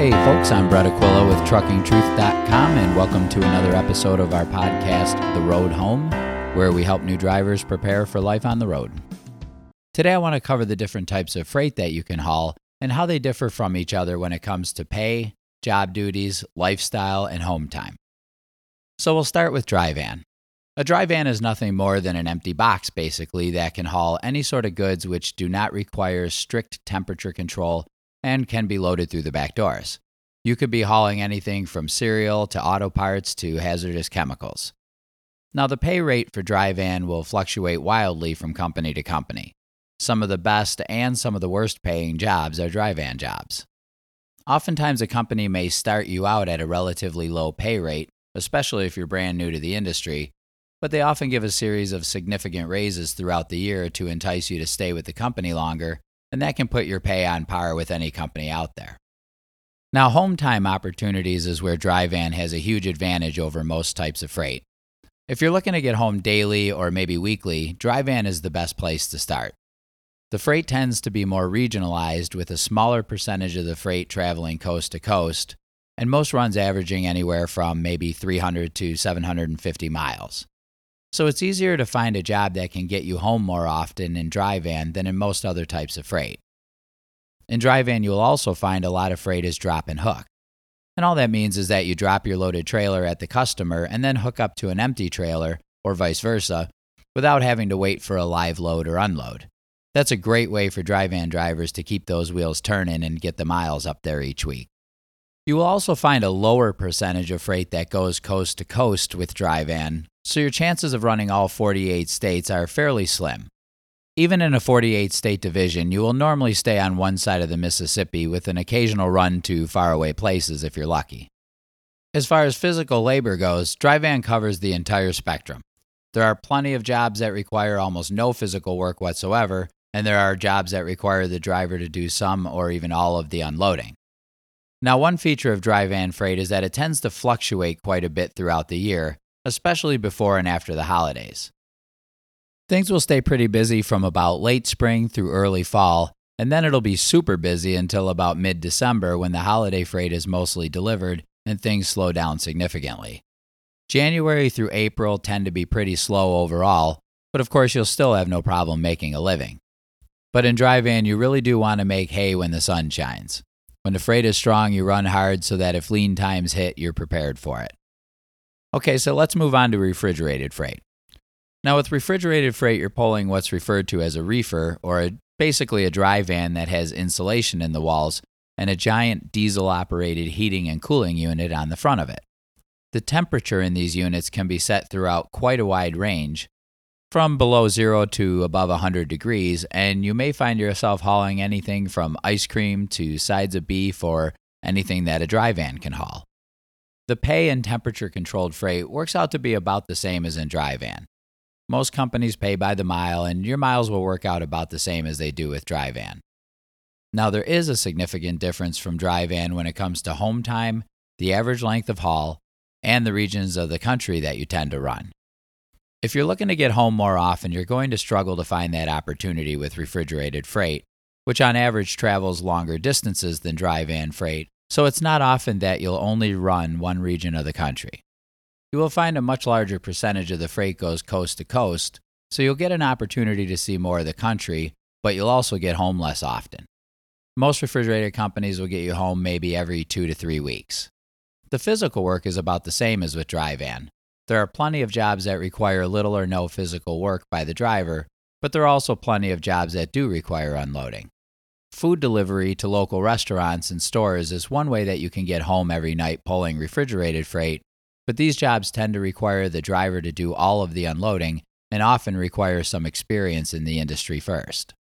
Hey, folks, I'm Brett Aquila with TruckingTruth.com, and welcome to another episode of our podcast, The Road Home, where we help new drivers prepare for life on the road. Today, I want to cover the different types of freight that you can haul and how they differ from each other when it comes to pay, job duties, lifestyle, and home time. So, we'll start with dry van. A dry van is nothing more than an empty box, basically, that can haul any sort of goods which do not require strict temperature control and can be loaded through the back doors. You could be hauling anything from cereal to auto parts to hazardous chemicals. Now, the pay rate for dry van will fluctuate wildly from company to company. Some of the best and some of the worst paying jobs are dry van jobs. Oftentimes, a company may start you out at a relatively low pay rate, especially if you're brand new to the industry, but they often give a series of significant raises throughout the year to entice you to stay with the company longer and that can put your pay on par with any company out there. Now, home time opportunities is where dry van has a huge advantage over most types of freight. If you're looking to get home daily or maybe weekly, dry van is the best place to start. The freight tends to be more regionalized with a smaller percentage of the freight traveling coast to coast, and most runs averaging anywhere from maybe 300 to 750 miles. So it's easier to find a job that can get you home more often in dry van than in most other types of freight. In dry van, you'll also find a lot of freight is drop and hook. And all that means is that you drop your loaded trailer at the customer and then hook up to an empty trailer, or vice versa, without having to wait for a live load or unload. That's a great way for dry van drivers to keep those wheels turning and get the miles up there each week. You will also find a lower percentage of freight that goes coast to coast with dry van, so your chances of running all 48 states are fairly slim. Even in a 48 state division, you will normally stay on one side of the Mississippi with an occasional run to faraway places if you're lucky. As far as physical labor goes, dry van covers the entire spectrum. There are plenty of jobs that require almost no physical work whatsoever, and there are jobs that require the driver to do some or even all of the unloading. Now, one feature of dry van freight is that it tends to fluctuate quite a bit throughout the year, especially before and after the holidays. Things will stay pretty busy from about late spring through early fall, and then it'll be super busy until about mid December when the holiday freight is mostly delivered and things slow down significantly. January through April tend to be pretty slow overall, but of course you'll still have no problem making a living. But in dry van, you really do want to make hay when the sun shines. When the freight is strong, you run hard so that if lean times hit, you're prepared for it. Okay, so let's move on to refrigerated freight. Now, with refrigerated freight, you're pulling what's referred to as a reefer, or a, basically a dry van that has insulation in the walls and a giant diesel operated heating and cooling unit on the front of it. The temperature in these units can be set throughout quite a wide range, from below zero to above 100 degrees, and you may find yourself hauling anything from ice cream to sides of beef or anything that a dry van can haul. The pay and temperature controlled freight works out to be about the same as in dry van. Most companies pay by the mile, and your miles will work out about the same as they do with dry van. Now, there is a significant difference from dry van when it comes to home time, the average length of haul, and the regions of the country that you tend to run. If you're looking to get home more often, you're going to struggle to find that opportunity with refrigerated freight, which on average travels longer distances than dry van freight so it's not often that you'll only run one region of the country. You will find a much larger percentage of the freight goes coast to coast, so you'll get an opportunity to see more of the country, but you'll also get home less often. Most refrigerator companies will get you home maybe every two to three weeks. The physical work is about the same as with dry van. There are plenty of jobs that require little or no physical work by the driver, but there are also plenty of jobs that do require unloading. Food delivery to local restaurants and stores is one way that you can get home every night pulling refrigerated freight, but these jobs tend to require the driver to do all of the unloading and often require some experience in the industry first.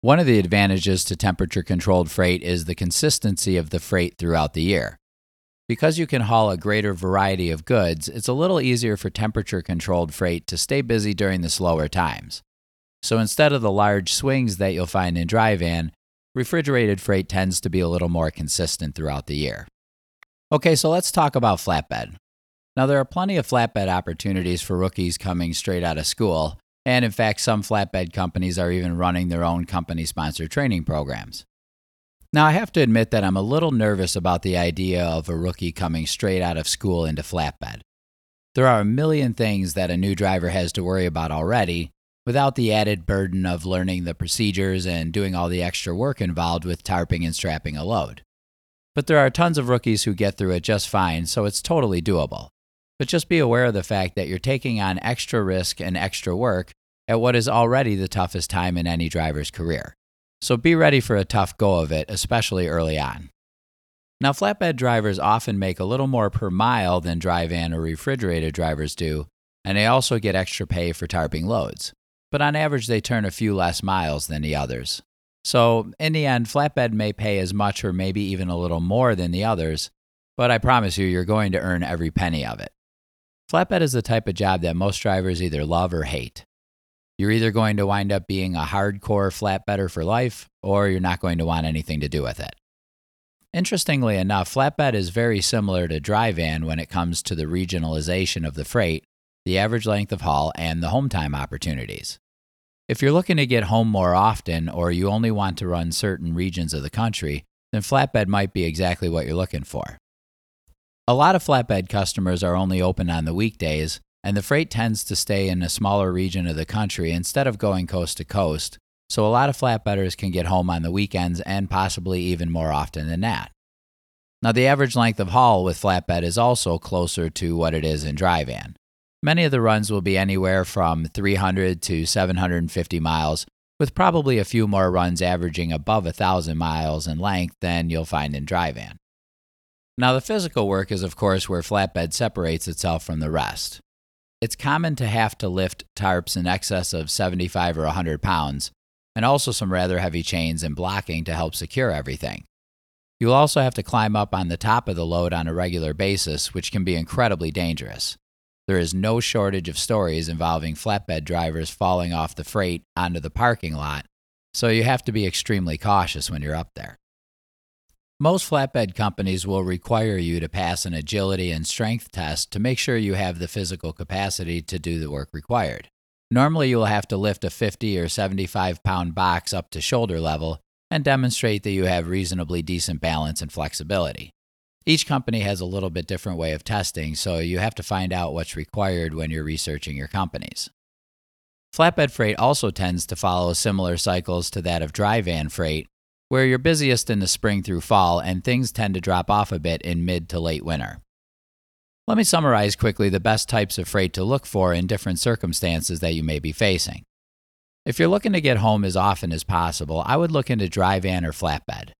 One of the advantages to temperature controlled freight is the consistency of the freight throughout the year. Because you can haul a greater variety of goods, it's a little easier for temperature controlled freight to stay busy during the slower times. So instead of the large swings that you'll find in dry van, refrigerated freight tends to be a little more consistent throughout the year. Okay, so let's talk about flatbed. Now, there are plenty of flatbed opportunities for rookies coming straight out of school, and in fact, some flatbed companies are even running their own company sponsored training programs. Now, I have to admit that I'm a little nervous about the idea of a rookie coming straight out of school into flatbed. There are a million things that a new driver has to worry about already, without the added burden of learning the procedures and doing all the extra work involved with tarping and strapping a load. But there are tons of rookies who get through it just fine, so it's totally doable. But just be aware of the fact that you're taking on extra risk and extra work at what is already the toughest time in any driver's career. So be ready for a tough go of it, especially early on. Now, flatbed drivers often make a little more per mile than dry van or refrigerated drivers do, and they also get extra pay for tarping loads. But on average, they turn a few less miles than the others. So, in the end, flatbed may pay as much or maybe even a little more than the others, but I promise you, you're going to earn every penny of it. Flatbed is the type of job that most drivers either love or hate. You're either going to wind up being a hardcore flatbedder for life, or you're not going to want anything to do with it. Interestingly enough, flatbed is very similar to dry van when it comes to the regionalization of the freight, the average length of haul, and the home time opportunities. If you're looking to get home more often or you only want to run certain regions of the country, then flatbed might be exactly what you're looking for. A lot of flatbed customers are only open on the weekdays, and the freight tends to stay in a smaller region of the country instead of going coast to coast, so a lot of flatbedders can get home on the weekends and possibly even more often than that. Now, the average length of haul with flatbed is also closer to what it is in dry van. Many of the runs will be anywhere from 300 to 750 miles, with probably a few more runs averaging above 1,000 miles in length than you'll find in dry van. Now, the physical work is, of course, where flatbed separates itself from the rest. It's common to have to lift tarps in excess of 75 or 100 pounds, and also some rather heavy chains and blocking to help secure everything. You'll also have to climb up on the top of the load on a regular basis, which can be incredibly dangerous. There is no shortage of stories involving flatbed drivers falling off the freight onto the parking lot, so you have to be extremely cautious when you're up there. Most flatbed companies will require you to pass an agility and strength test to make sure you have the physical capacity to do the work required. Normally, you will have to lift a 50 or 75 pound box up to shoulder level and demonstrate that you have reasonably decent balance and flexibility. Each company has a little bit different way of testing, so you have to find out what's required when you're researching your companies. Flatbed freight also tends to follow similar cycles to that of dry van freight, where you're busiest in the spring through fall and things tend to drop off a bit in mid to late winter. Let me summarize quickly the best types of freight to look for in different circumstances that you may be facing. If you're looking to get home as often as possible, I would look into dry van or flatbed.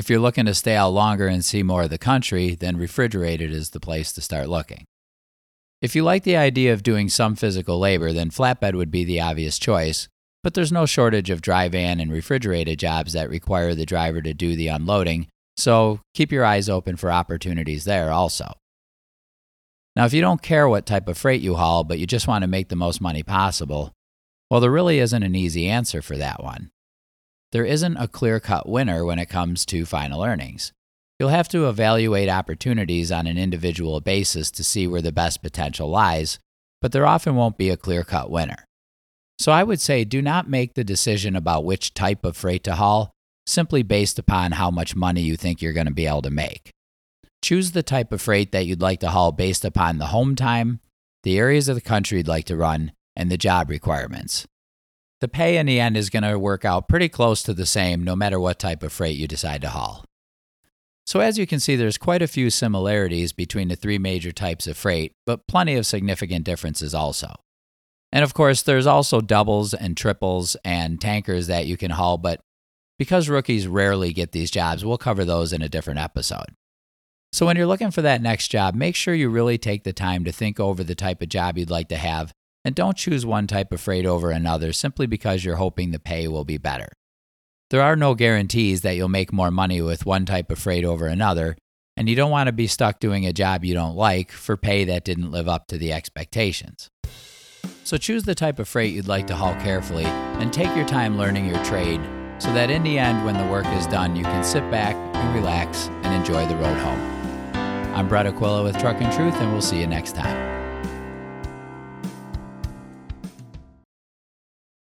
If you're looking to stay out longer and see more of the country, then refrigerated is the place to start looking. If you like the idea of doing some physical labor, then flatbed would be the obvious choice, but there's no shortage of dry van and refrigerated jobs that require the driver to do the unloading, so keep your eyes open for opportunities there also. Now, if you don't care what type of freight you haul, but you just want to make the most money possible, well, there really isn't an easy answer for that one there isn't a clear cut winner when it comes to final earnings. You'll have to evaluate opportunities on an individual basis to see where the best potential lies, but there often won't be a clear cut winner. So I would say do not make the decision about which type of freight to haul simply based upon how much money you think you're going to be able to make. Choose the type of freight that you'd like to haul based upon the home time, the areas of the country you'd like to run, and the job requirements the pay in the end is going to work out pretty close to the same no matter what type of freight you decide to haul. So, as you can see, there's quite a few similarities between the three major types of freight, but plenty of significant differences also. And of course, there's also doubles and triples and tankers that you can haul, but because rookies rarely get these jobs, we'll cover those in a different episode. So, when you're looking for that next job, make sure you really take the time to think over the type of job you'd like to have and don't choose one type of freight over another simply because you're hoping the pay will be better. There are no guarantees that you'll make more money with one type of freight over another, and you don't want to be stuck doing a job you don't like for pay that didn't live up to the expectations. So choose the type of freight you'd like to haul carefully and take your time learning your trade so that in the end, when the work is done, you can sit back and relax and enjoy the road home. I'm Brett Aquila with Trucking Truth, and we'll see you next time.